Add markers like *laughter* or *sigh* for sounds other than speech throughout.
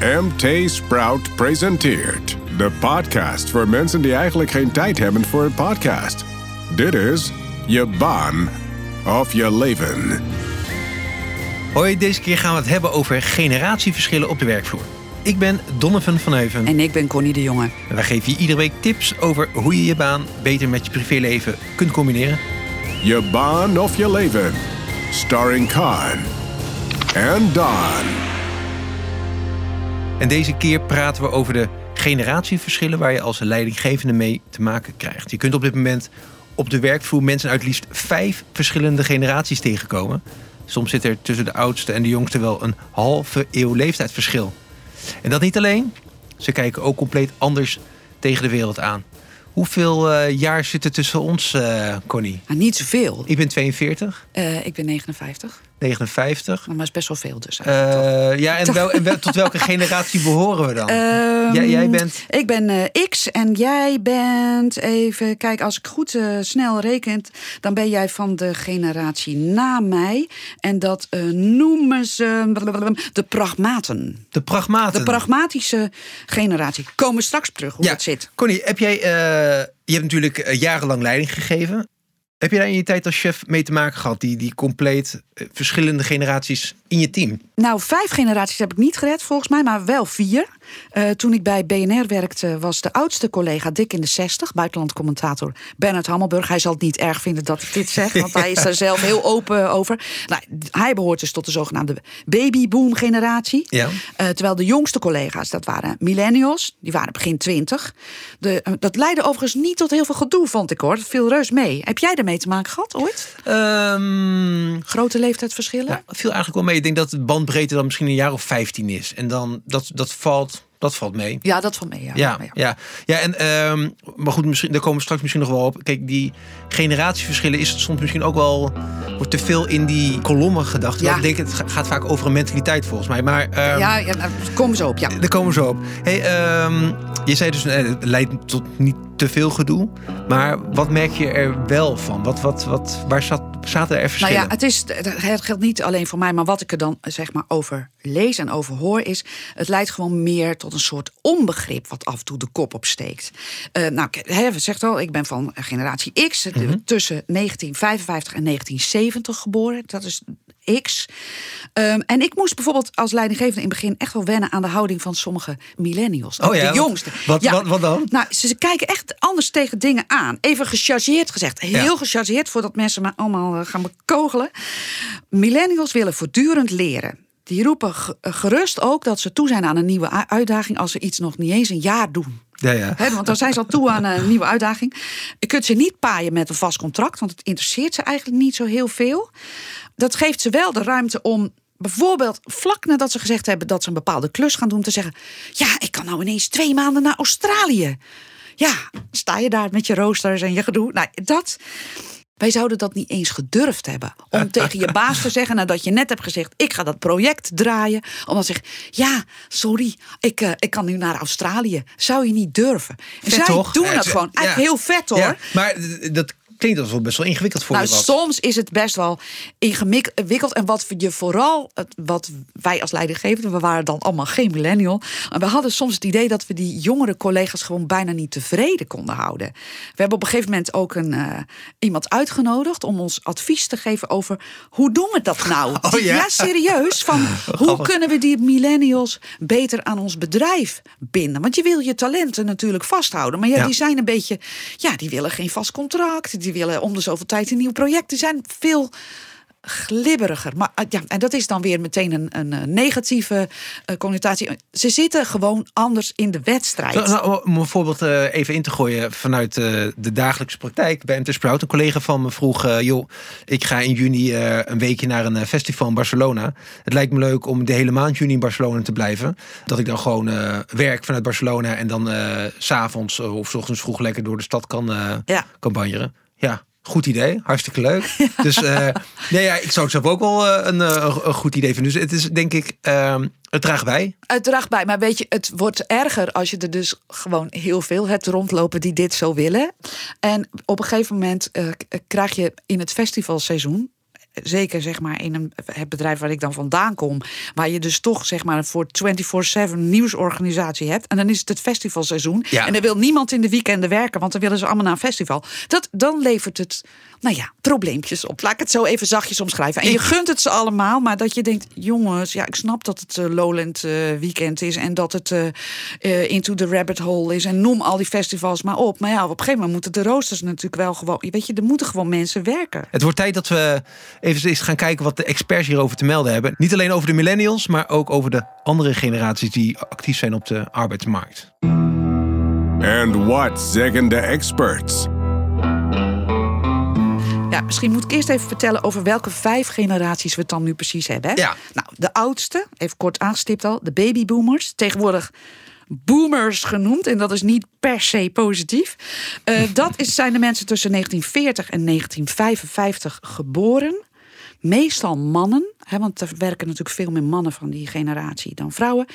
MT Sprout presenteert de podcast voor mensen die eigenlijk geen tijd hebben voor een podcast. Dit is je baan of je leven. Hoi, deze keer gaan we het hebben over generatieverschillen op de werkvloer. Ik ben Donovan van Heuven En ik ben Connie de Jonge. en wij geven je iedere week tips over hoe je je baan beter met je privéleven kunt combineren. Je baan of je leven. Starring Khan and Don. En deze keer praten we over de generatieverschillen waar je als leidinggevende mee te maken krijgt. Je kunt op dit moment op de werkvloer mensen uit liefst vijf verschillende generaties tegenkomen. Soms zit er tussen de oudste en de jongste wel een halve eeuw leeftijdsverschil. En dat niet alleen, ze kijken ook compleet anders tegen de wereld aan. Hoeveel eh, jaar zit er tussen ons, eh, Connie? Maar niet zoveel. Ik ben 42, Eh, ik ben 59. 59. Maar is best wel veel dus. Eh, ja, en, wel, en wel- *laughs* tot welke generatie behoren we dan? Ehm, jij, jij bent Ik ben eh, X en jij bent even... Kijk, als ik goed eh, snel reken... dan ben jij van de generatie na mij. En dat noemen ze de pragmaten. de pragmaten. De pragmatische generatie. Komen straks terug hoe dat zit. Connie, heb jij, je hebt natuurlijk jarenlang leiding gegeven. Heb je daar in je tijd als chef mee te maken gehad? Die, die compleet eh, verschillende generaties in je team? Nou, vijf generaties heb ik niet gered volgens mij, maar wel vier. Eh, toen ik bij BNR werkte, was de oudste collega dik in de 60, buitenlandcommentator Bernard Hammelburg. Hij zal het niet erg vinden dat ik dit zeg, want hij is daar *laughs* zelf heel open over. Nou, hij behoort dus tot de zogenaamde babyboom-generatie. Ja. Eh, terwijl de jongste collega's, dat waren millennials, die waren begin 20. De, dat leidde overigens niet tot heel veel gedoe, vond ik hoor. Dat viel reus mee. Heb jij ermee te maken gehad ooit? Ehm, Grote leeftijdsverschillen? ja, viel eigenlijk wel mee. Ik denk dat de bandbreedte dan misschien een jaar of 15 is. En dan, dat, dat, valt, dat valt mee. Ja, dat valt mee. Ja, Ja, Maar ja. ja en, ehm, maar goed, misschien, daar komen we straks misschien nog wel op. Kijk, die generatieverschillen is soms misschien ook wel wordt te veel in die kolommen gedacht. Ja. Ik denk, het ga- gaat vaak over een mentaliteit volgens mij. Maar ehm, ja, ja nou, kom zo op. Ja. daar komen zo op. Hey, ehm, je zei dus, eh, het leidt tot niet te veel gedoe. Maar wat merk je er wel van? Wat, wat, wat, waar zat, zaten er Nou verschillen? ja, het, is, het geldt niet alleen voor mij, maar wat ik er dan zeg maar over lees en over hoor, is het leidt gewoon meer tot een soort onbegrip wat af en toe de kop opsteekt. Eh nou, we zegt al, ik ben van generatie X, Mhm. tussen 1955 en 1970 geboren. Dat is X. Ehm, en ik moest bijvoorbeeld als leidinggevende in het begin echt wel wennen aan de houding van sommige millennials. Oh ja, de jongste. wat- Ja. wat- wat dan? Nou, ze, ze kijken echt anders tegen dingen aan. Even gechargeerd gezegd. Heel Ja. gechargeerd voordat mensen me allemaal eh, gaan bekogelen. Millennials willen voortdurend leren. Die roepen ge- gerust ook dat ze toe zijn aan een nieuwe uitdaging als ze iets nog niet eens een jaar doen. ja, ja. Hè, want dan zijn ze al toe aan een nieuwe uitdaging. Je kunt ze niet paaien met een vast contract, want het interesseert ze eigenlijk niet zo heel veel. Dat geeft ze wel de ruimte om bijvoorbeeld vlak nadat ze gezegd hebben dat ze een bepaalde klus gaan doen, te zeggen: Ja, ik kan nou ineens twee maanden naar Australië. Ja, sta je daar met je roosters en je gedoe. Nou, dat. Wij zouden dat niet eens gedurfd hebben. Om *laughs* tegen je baas te zeggen, nadat je net hebt gezegd: ik ga dat project draaien. Om dan te zeggen: ja, sorry, ik, eh, ik kan nu naar Australië. Zou je niet durven? En Vet, zij toch? doen dat gewoon. ja. Eigenlijk heel vet hoor. Ja, maar dat klinkt als wel best wel ingewikkeld voor Nou, je was. soms is het best wel ingewikkeld. En wat je vooral, wat wij als leidinggevende, we waren dan allemaal geen millennial. Maar we hadden soms het idee dat we die jongere collega's gewoon bijna niet tevreden konden houden. We hebben op een gegeven moment ook een, eh, iemand uitgenodigd om ons advies te geven over hoe doen we dat nou? *laughs* Oh, ja? serieus. Van *laughs* hoe kunnen we die millennials beter aan ons bedrijf binden? Want je wil je talenten natuurlijk vasthouden. Maar ja, Ja. die zijn een beetje, ja, die willen geen vast contract. Die willen om de zoveel tijd een nieuw project. Die zijn veel glibberiger. Maar eh, ja, en dat is dan weer meteen een, een, eh, negatieve eh, connotatie. Ze zitten gewoon anders in de wedstrijd. Nou, om een voorbeeld even in te gooien vanuit de dagelijkse praktijk bij MT Sprout. Een collega van me vroeg, joh, ik ga in juni een weekje naar een festival in Barcelona. Het lijkt me leuk om de hele maand juni in Barcelona te blijven. Dat ik dan gewoon werk vanuit Barcelona en dan s s'avonds of s ochtends vroeg lekker door de stad kan, Ja. kan banjeren. Ja, goed idee. Hartstikke leuk. *laughs* Dus eh, nee, ja, ik zou het zelf ook wel eh, een, eh, een goed idee vinden. Dus het is denk ik, ehm, het draagt bij. Het draagt bij, maar weet je, het wordt erger als je er dus gewoon heel veel hebt rondlopen die dit zo willen. En op een gegeven moment krijg je in het festivalseizoen zeker zeg maar in een, het bedrijf waar ik dan vandaan kom, waar je dus toch zeg maar voor 24/7 nieuwsorganisatie hebt. En dan is het het festivalseizoen. Ja. En dan wil niemand in de weekenden werken, want dan willen ze allemaal naar een festival. Dat, dan levert het, nou ja, probleempjes op. Laat ik het zo even zachtjes omschrijven. En je gunt het ze allemaal, maar dat je denkt, jongens, ja, ik snap dat het eh, Lowland eh, weekend is en dat het eh, Into the Rabbit Hole is en noem al die festivals maar op. Maar ja, op een gegeven moment moeten de roosters natuurlijk wel gewoon, weet je, er moeten gewoon mensen werken. Het wordt tijd dat we even eens gaan kijken wat de experts hierover te melden hebben. Niet alleen over de millennials, maar ook over de andere generaties die actief zijn op de arbeidsmarkt. And what zeggen de experts? Ja, misschien moet ik eerst even vertellen over welke vijf generaties we het dan nu precies hebben. Hè? Ja. Nou, de oudste, even kort aangestipt al, de babyboomers. Tegenwoordig boomers genoemd. En dat is niet per se positief. Eh, *laughs* dat is, zijn de mensen tussen 1940 en 1955 geboren. Meestal mannen, hè, want er werken natuurlijk veel meer mannen van die generatie dan vrouwen.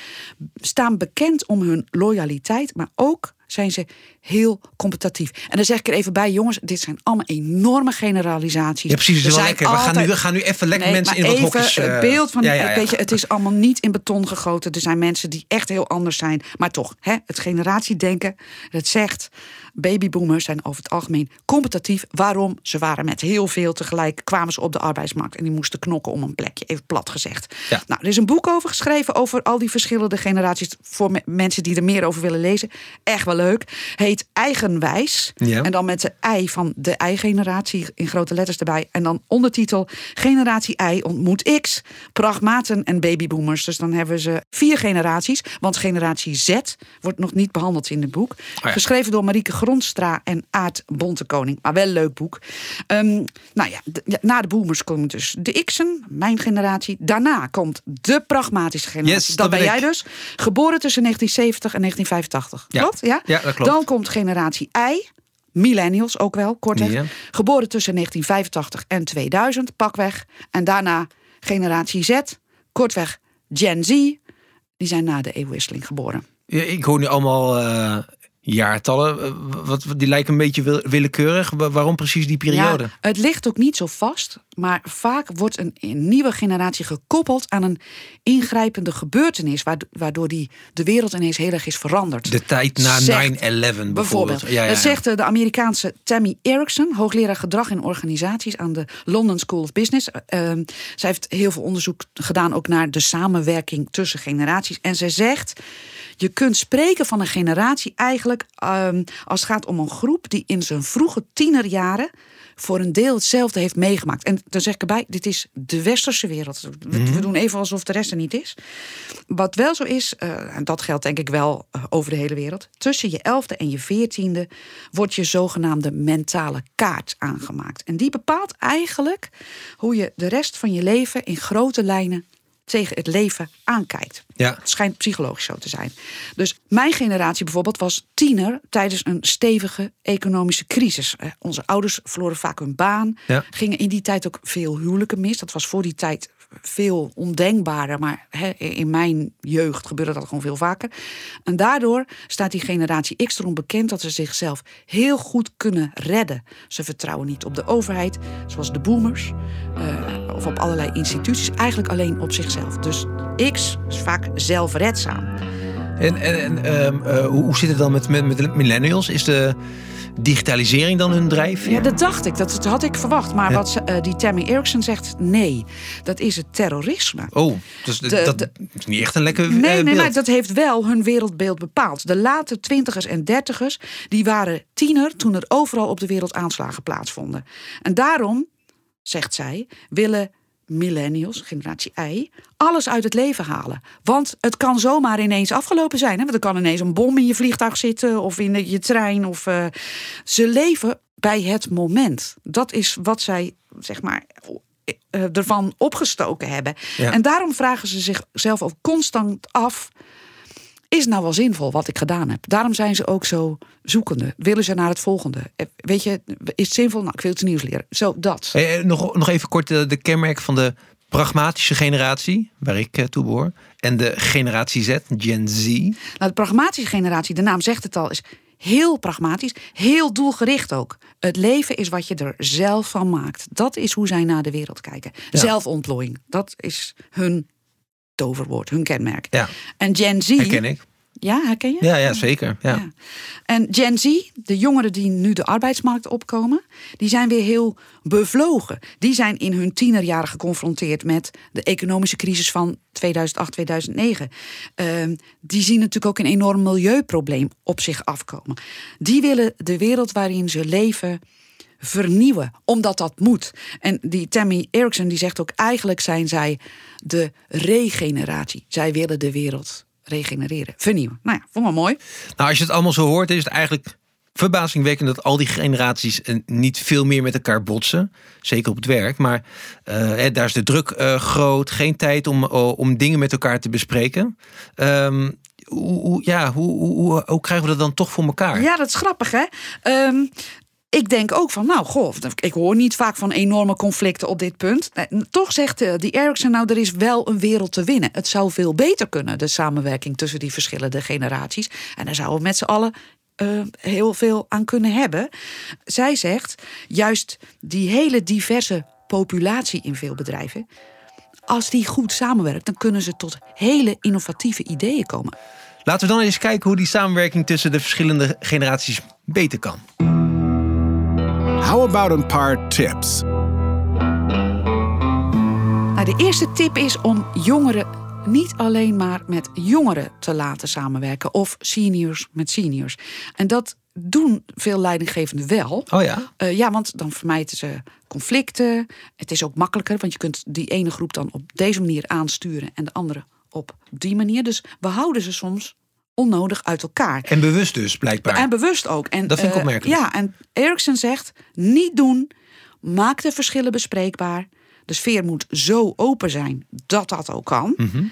Staan bekend om hun loyaliteit, maar ook zijn ze heel competitief. En dan zeg ik er even bij, jongens, dit zijn allemaal enorme generalisaties. Ja, precies. Dat is wel. We gaan, nu, we gaan nu even lekker Nee, mensen in wat hokjes... eh, het beeld van, ja, ja, ja. weet je, het is allemaal niet in beton gegoten. Er zijn mensen die echt heel anders zijn. Maar toch, hè, het generatiedenken, het zegt... babyboomers zijn over het algemeen competitief. Waarom? Ze waren met heel veel tegelijk, kwamen ze op de arbeidsmarkt... en die moesten knokken om een plekje, even plat gezegd. Ja. Nou, er is een boek over geschreven over al die verschillende generaties... voor me- mensen die er meer over willen lezen. Echt wel leuk. Heet Eigenwijs. Ja. En dan met de ei van de ei-generatie in grote letters erbij. En dan ondertitel Generatie ei ontmoet X, pragmaten en babyboomers. Dus dan hebben ze vier generaties. Want generatie Z wordt nog niet behandeld in het boek. ja. Geschreven door Marieke Grondstra en Aart Bontekoning. Maar wel een leuk boek. Ehm, nou ja, na de boomers komen dus de X'en, mijn generatie. Daarna komt de pragmatische generatie. Yes, dat, dat ben jij dus. Geboren tussen 1970 en 1985. Ja. Klopt? Ja? Ja, dat klopt. Dan komt generatie I. Millennials ook wel, kortweg. Ja. Geboren tussen 1985 en 2000, pakweg. En daarna generatie Z, kortweg Gen Z. Die zijn na de eeuwwisseling geboren. Ja, ik hoor nu allemaal eh, jaartallen. Eh, wat, die lijken een beetje wil- willekeurig. Wa- waarom precies die periode? Ja, het ligt ook niet zo vast, maar vaak wordt een, nieuwe generatie gekoppeld aan een ingrijpende gebeurtenis, waard- waardoor die, de wereld ineens heel erg is veranderd. De tijd na 9-11 Zegt- bijvoorbeeld. Bijvoorbeeld. Ja, ja, ja. Dat zegt eh, de Amerikaanse Tammy Erickson, hoogleraar gedrag in organisaties aan de London School of Business. Ehm, zij heeft heel veel onderzoek gedaan ook naar de samenwerking tussen generaties. En zij zegt, je kunt spreken van een generatie eigenlijk ehm, als het gaat om een groep die in zijn vroege tienerjaren voor een deel hetzelfde heeft meegemaakt. En dan zeg ik erbij, dit is de westerse wereld. We, Mhm. doen even alsof de rest er niet is. Wat wel zo is, eh, en dat geldt denk ik wel eh, over de hele wereld. Tussen je elfde en je veertiende wordt je zogenaamde mentale kaart aangemaakt. En die bepaalt eigenlijk hoe je de rest van je leven in grote lijnen tegen het leven aankijkt. Ja. Het schijnt psychologisch zo te zijn. Dus mijn generatie bijvoorbeeld was tiener tijdens een stevige economische crisis. Eh, Onze ouders verloren vaak hun baan. Ja. Gingen in die tijd ook veel huwelijken mis. Dat was voor die tijd veel ondenkbaarder. Maar in mijn jeugd gebeurde dat gewoon veel vaker. En daardoor staat die generatie X erom bekend dat ze zichzelf heel goed kunnen redden. Ze vertrouwen niet op de overheid, zoals de boomers. eh, of op allerlei instituties. Eigenlijk alleen op zichzelf. Dus X is vaak zelfredzaam. En, en, ehm, eh, hoe, zit het dan met, met, met millennials? Is de digitalisering dan hun drijfveer? Ja, dat dacht ik. Dat, dat had ik verwacht. Maar Ja. wat eh, die Tammy Erickson zegt, nee. Dat is het terrorisme. Oh, dus De- dat de- is niet echt een lekker eh, Nee, nee, beeld. maar dat heeft wel hun wereldbeeld bepaald. De late twintigers en dertigers, die waren tiener toen er overal op de wereld aanslagen plaatsvonden. En daarom, zegt zij, willen millennials, generatie I, alles uit het leven halen. Want het kan zomaar ineens afgelopen zijn. Hè? Want er kan ineens een bom in je vliegtuig zitten of in je trein. Of, eh, ze leven bij het moment. Dat is wat zij, zeg maar, eh, ervan opgestoken hebben. Ja. En daarom vragen ze zichzelf ook constant af is het nou wel zinvol wat ik gedaan heb? Daarom zijn ze ook zo zoekende. Willen ze naar het volgende? Eh, Weet je, is het zinvol? Nou, ik wil iets nieuws leren. Zo, dat. Hey, eh, nog, nog even kort de, de kenmerken van de pragmatische generatie, waar ik eh, toe behoor. En de generatie Z, Gen Z. Nou, de pragmatische generatie, de naam zegt het al, is Heel pragmatisch, heel doelgericht ook. Het leven is wat je er zelf van maakt. Dat is hoe zij naar de wereld kijken. Ja. Zelfontplooiing, dat is hun toverwoord, hun kenmerk. Ja, En Gen Z. herken ik. Ja, herken je? Ja, ja zeker. Ja. Ja. En Gen Z, de jongeren die nu de arbeidsmarkt opkomen, die zijn weer heel bevlogen. Die zijn in hun tienerjaren geconfronteerd met de economische crisis van 2008, 2009. Ehm, die zien natuurlijk ook een enorm milieuprobleem op zich afkomen. Die willen de wereld waarin ze leven vernieuwen, omdat dat moet. En die Tammy Erickson die zegt ook eigenlijk zijn zij de regeneratie. Zij willen de wereld regenereren, vernieuwen. Nou ja, vond ik mooi. Nou, als je het allemaal zo hoort, is het eigenlijk verbazingwekkend dat al die generaties eh, niet veel meer met elkaar botsen. Zeker op het werk. Maar eh, daar is de druk eh, groot. Geen tijd om, om dingen met elkaar te bespreken. Ehm, hoe, hoe- ja, hoe, hoe, hoe, hoe krijgen we dat dan toch voor elkaar? Ja, dat is grappig, hè? Ehm, ik denk ook van, nou, goh, ik hoor niet vaak van enorme conflicten op dit punt. Toch zegt eh, die Erickson, nou, er is wel een wereld te winnen. Het zou veel beter kunnen, de samenwerking tussen die verschillende generaties. En daar zouden we met z'n allen eh, heel veel aan kunnen hebben. Zij zegt, juist die hele diverse populatie in veel bedrijven. Als die goed samenwerkt, dan kunnen ze tot hele innovatieve ideeën komen. Laten we dan eens kijken hoe die samenwerking tussen de verschillende generaties beter kan. How about een paar tips? Nou, de eerste tip is om jongeren niet alleen maar met jongeren te laten samenwerken of seniors met seniors. En dat doen veel leidinggevenden wel. Oh ja? Eh, ja, want dan vermijden ze conflicten. Het is ook makkelijker, want je kunt die ene groep dan op deze manier aansturen en de andere op die manier. Dus we houden ze soms onnodig uit elkaar. En bewust dus, blijkbaar. En bewust ook. En, Dat vind ik eh, opmerkelijk. Ja, en Erickson zegt: niet doen, maak de verschillen bespreekbaar. De sfeer moet zo open zijn dat dat ook kan. Mhm.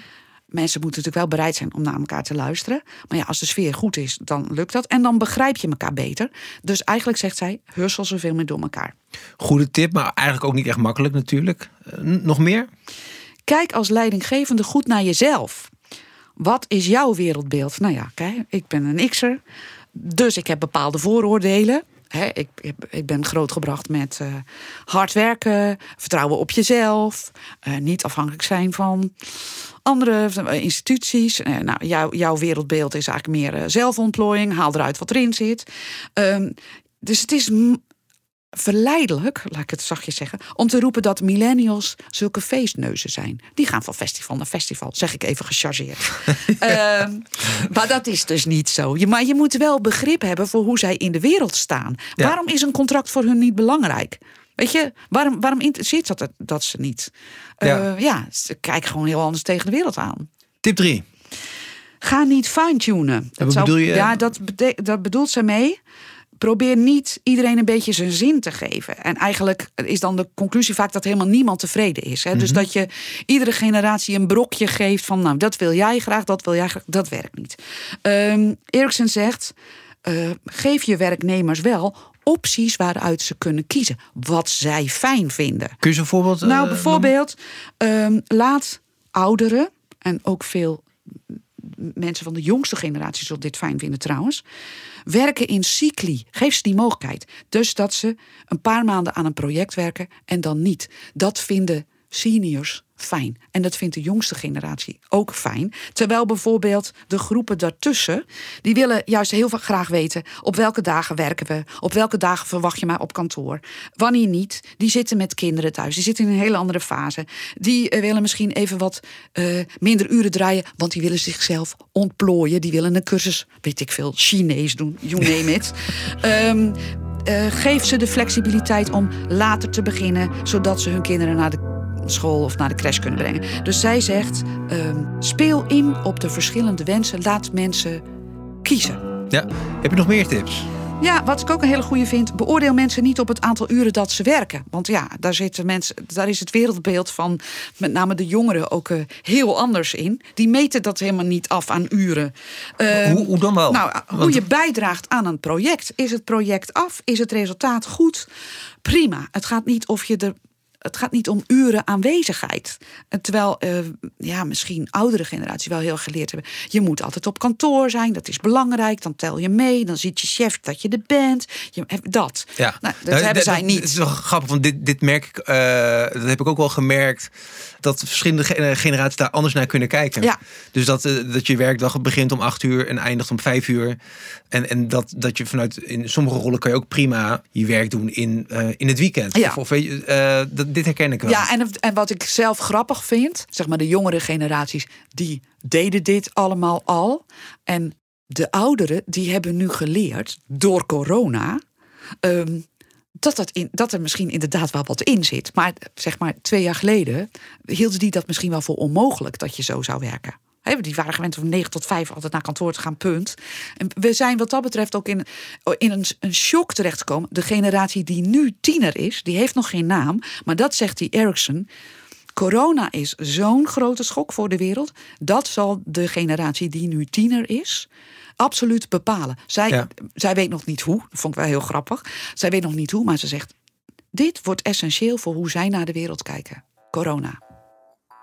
Mensen moeten natuurlijk wel bereid zijn om naar elkaar te luisteren. Maar ja, als de sfeer goed is, dan lukt dat. En dan begrijp je elkaar beter. Dus eigenlijk zegt zij: hussel zoveel meer door elkaar. Goede tip, maar eigenlijk ook niet echt makkelijk natuurlijk. Eh, nog meer? Kijk als leidinggevende goed naar jezelf. Wat is jouw wereldbeeld? Nou ja, kijk, ik ben een X'er. Dus ik heb bepaalde vooroordelen. Ik, ik- ben grootgebracht met eh, hard werken, vertrouwen op jezelf, eh, niet afhankelijk zijn van andere eh, instituties. Nou, jouw, wereldbeeld is eigenlijk meer zelfontplooiing, haal eruit wat erin zit. Ehm, dus het is verleidelijk, laat ik het zachtjes zeggen, om te roepen dat millennials zulke feestneuzen zijn. Die gaan van festival naar festival, zeg ik even gechargeerd. *laughs* Ehm, maar dat is dus niet zo. Je, maar je moet wel begrip hebben voor hoe zij in de wereld staan. Ja. Waarom is een contract voor hun niet belangrijk? Weet je, waarom, waarom interesseert dat, dat ze niet? Ja. ja. ja, ze kijken gewoon heel anders tegen de wereld aan. Tip 3. Ga niet fine-tunen. wat bedoel je? Ja, dat, bete- dat bedoelt ze mee. Probeer niet iedereen een beetje zijn zin te geven. En eigenlijk is dan de conclusie vaak dat helemaal niemand tevreden is. Hè? Mhm. Dus dat je iedere generatie een brokje geeft van... nou, dat wil jij graag, dat wil jij graag. Dat werkt niet. Ehm Erickson zegt, eh, geef je werknemers wel opties waaruit ze kunnen kiezen. Wat zij fijn vinden. Kun je zo'n voorbeeld? eh, Nou, bijvoorbeeld, ehm, laat ouderen en ook veel mensen van de jongste generatie zullen dit fijn vinden trouwens. Werken in cycli. Geef ze die mogelijkheid. Dus dat ze een paar maanden aan een project werken en dan niet. Dat vinden seniors fijn. En dat vindt de jongste generatie ook fijn. Terwijl bijvoorbeeld de groepen daartussen, die willen juist heel graag weten op welke dagen werken we, op welke dagen verwacht je mij op kantoor, wanneer niet. Die zitten met kinderen thuis, die zitten in een hele andere fase. Die eh, willen misschien even wat eh, minder uren draaien, want die willen zichzelf ontplooien. Die willen een cursus, weet ik veel, Chinees doen, you name it. *laughs* Ehm, eh, geef ze de flexibiliteit om later te beginnen, zodat ze hun kinderen naar de school of naar de crash kunnen brengen. Dus zij zegt: ehm, speel in op de verschillende wensen, laat mensen kiezen. Ja. Heb je nog meer tips? Ja, wat ik ook een hele goede vind, beoordeel mensen niet op het aantal uren dat ze werken. Want ja, daar, zitten mensen, daar is het wereldbeeld van met name de jongeren ook eh, heel anders in. Die meten dat helemaal niet af aan uren. Ehm, hoe, hoe dan wel? nou, hoe Want- je bijdraagt aan een project. Is het project af? Is het resultaat goed? Prima. Het gaat niet of je er het gaat niet om uren aanwezigheid. En Terwijl eh, ja, misschien oudere generaties wel heel geleerd hebben. Je moet altijd op kantoor zijn, dat is belangrijk. Dan tel je mee, dan ziet je chef dat je er bent. Je, dat. Ja. Nou, dat hebben zij niet. Het is wel grappig, want dit, dit merk ik, eh, dat heb ik ook wel gemerkt, dat verschillende ge- eh, generaties daar anders naar kunnen kijken. Ja. Dus dat, eh, dat je werkdag begint om acht uur en eindigt om vijf uur. En, en dat, dat je vanuit, in sommige rollen kan je ook prima je werk doen in, eh, in het weekend. Ja. Of, of weet je, eh, dat, dit herken ik wel. Ja, en, en wat ik zelf grappig vind, zeg maar de jongere generaties, die deden dit allemaal al. En de ouderen, die hebben nu geleerd door corona. ehm, dat, dat, in, dat er misschien inderdaad wel wat in zit. Maar zeg maar twee jaar geleden hielden die dat misschien wel voor onmogelijk dat je zo zou werken. Die waren gewend om 9 tot 5 altijd naar kantoor te gaan, punt. En we zijn wat dat betreft ook in, in een, een shock terechtgekomen. De generatie die nu tiener is, die heeft nog geen naam. Maar dat zegt die Ericsson. Corona is zo'n grote schok voor de wereld. Dat zal de generatie die nu tiener is, absoluut bepalen. Zij, Ja. zij weet nog niet hoe. Dat vond ik wel heel grappig. Zij weet nog niet hoe, maar ze zegt: Dit wordt essentieel voor hoe zij naar de wereld kijken. Corona.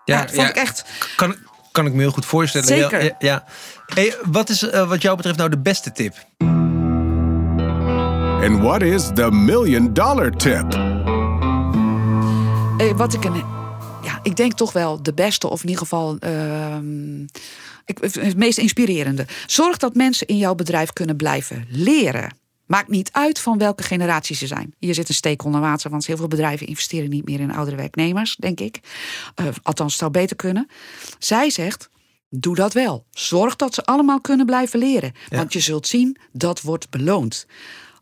Ja, dat vond ik echt. Kan, kan ik me heel goed voorstellen. Zeker. Ja, ja. Hey, wat is eh, wat jou betreft nou de beste tip? And what is the million dollar tip? Eh, wat ik een. Ja, ik denk toch wel de beste, of in ieder geval. ehm, ik, het meest inspirerende. Zorg dat mensen in jouw bedrijf kunnen blijven leren. Maakt niet uit van welke generatie ze zijn. Hier zit een steek onder water, want heel veel bedrijven investeren niet meer in oudere werknemers, denk ik. Eh, althans, het zou beter kunnen. Zij zegt. Doe dat wel. Zorg dat ze allemaal kunnen blijven leren. Want je zult zien, dat wordt beloond.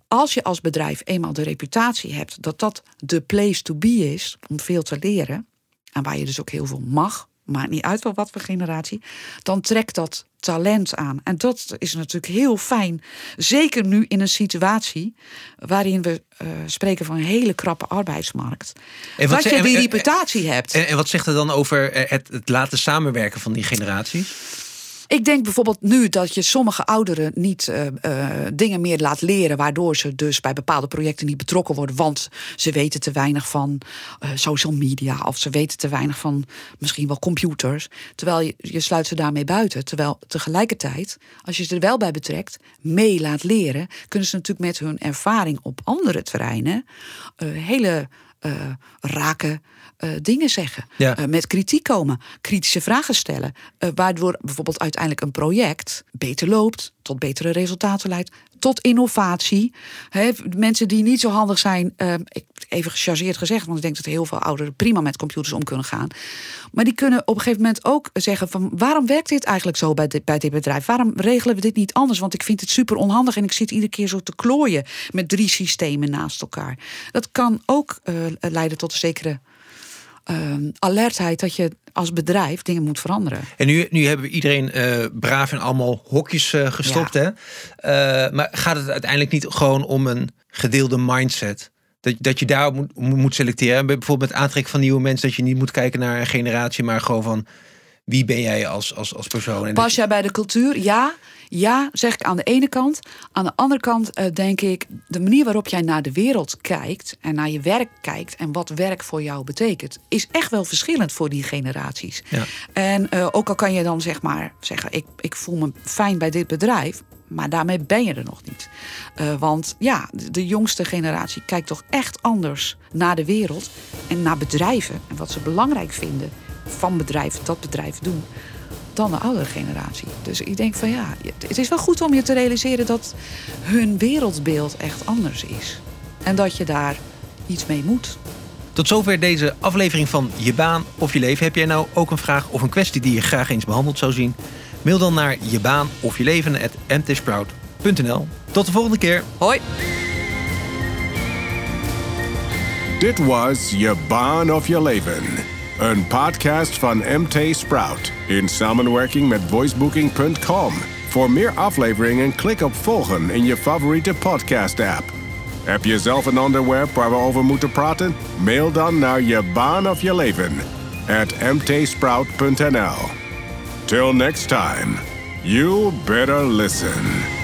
Als je als bedrijf eenmaal de reputatie hebt dat dat de place to be is om veel te leren, en waar je dus ook heel veel mag, maakt niet uit wel wat voor generatie, dan trekt dat talent aan. En dat is natuurlijk heel fijn. Zeker nu in een situatie waarin we eh, spreken van een hele krappe arbeidsmarkt. En wat dat je die reputatie hebt. En, en wat zegt er dan over eh, het, het laten samenwerken van die generaties? Ik denk bijvoorbeeld nu dat je sommige ouderen niet eh, eh, dingen meer laat leren, waardoor ze dus bij bepaalde projecten niet betrokken worden, want ze weten te weinig van eh, social media of ze weten te weinig van misschien wel computers. Terwijl je, je sluit ze daarmee buiten. Terwijl tegelijkertijd, als je ze er wel bij betrekt, mee laat leren, kunnen ze natuurlijk met hun ervaring op andere terreinen hele eh, rake eh, dingen zeggen. Ja. Eh, met kritiek komen, kritische vragen stellen. waardoor bijvoorbeeld uiteindelijk een project beter loopt, tot betere resultaten leidt, tot innovatie. Hè, mensen die niet zo handig zijn, eh, even gechargeerd gezegd, want ik denk dat heel veel ouderen prima met computers om kunnen gaan. Maar die kunnen op een gegeven moment ook zeggen van waarom werkt dit eigenlijk zo bij dit, bij dit bedrijf? Waarom regelen we dit niet anders? Want ik vind het super onhandig en ik zit iedere keer zo te klooien met drie systemen naast elkaar. Dat kan ook eh, leiden tot een zekere ehm, alertheid dat je als bedrijf dingen moet veranderen. En nu, nu hebben we iedereen eh, braaf in allemaal hokjes eh, gestopt. Hè? Eh, maar gaat het uiteindelijk niet gewoon om een gedeelde mindset? Dat, dat je daar moet, moet selecteren. Bijvoorbeeld met aantrekken van nieuwe mensen. Dat je niet moet kijken naar een generatie, maar gewoon van wie ben jij als, als, als persoon. En Pas jij bij de cultuur? Ja, ja, zeg ik aan de ene kant. Aan de andere kant eh, denk ik, de manier waarop jij naar de wereld kijkt en naar je werk kijkt en wat werk voor jou betekent, is echt wel verschillend voor die generaties. Ja. En eh, ook al kan je dan zeg maar zeggen, ik, ik voel me fijn bij dit bedrijf. Maar daarmee ben je er nog niet. Eh, want ja, de, de jongste generatie kijkt toch echt anders naar de wereld en naar bedrijven en wat ze belangrijk vinden van bedrijven dat bedrijven doen dan de oudere generatie. Dus ik denk van ja, het is wel goed om je te realiseren dat hun wereldbeeld echt anders is. En dat je daar iets mee moet. Tot zover deze aflevering van Je Baan of Je Leven. Heb jij nou ook een vraag of een kwestie die je graag eens behandeld zou zien? Mail dan naar je baan of je leven Tot de volgende keer. Hoi! Dit was Je Baan of Je Leven. Een podcast van MT Sprout in samenwerking met voicebooking.com. Voor meer afleveringen klik op volgen in je favoriete podcast app. Heb je zelf een onderwerp waar we over moeten praten? Mail dan naar je baan of je leven at mtsprout.nl. Till next time, you better listen.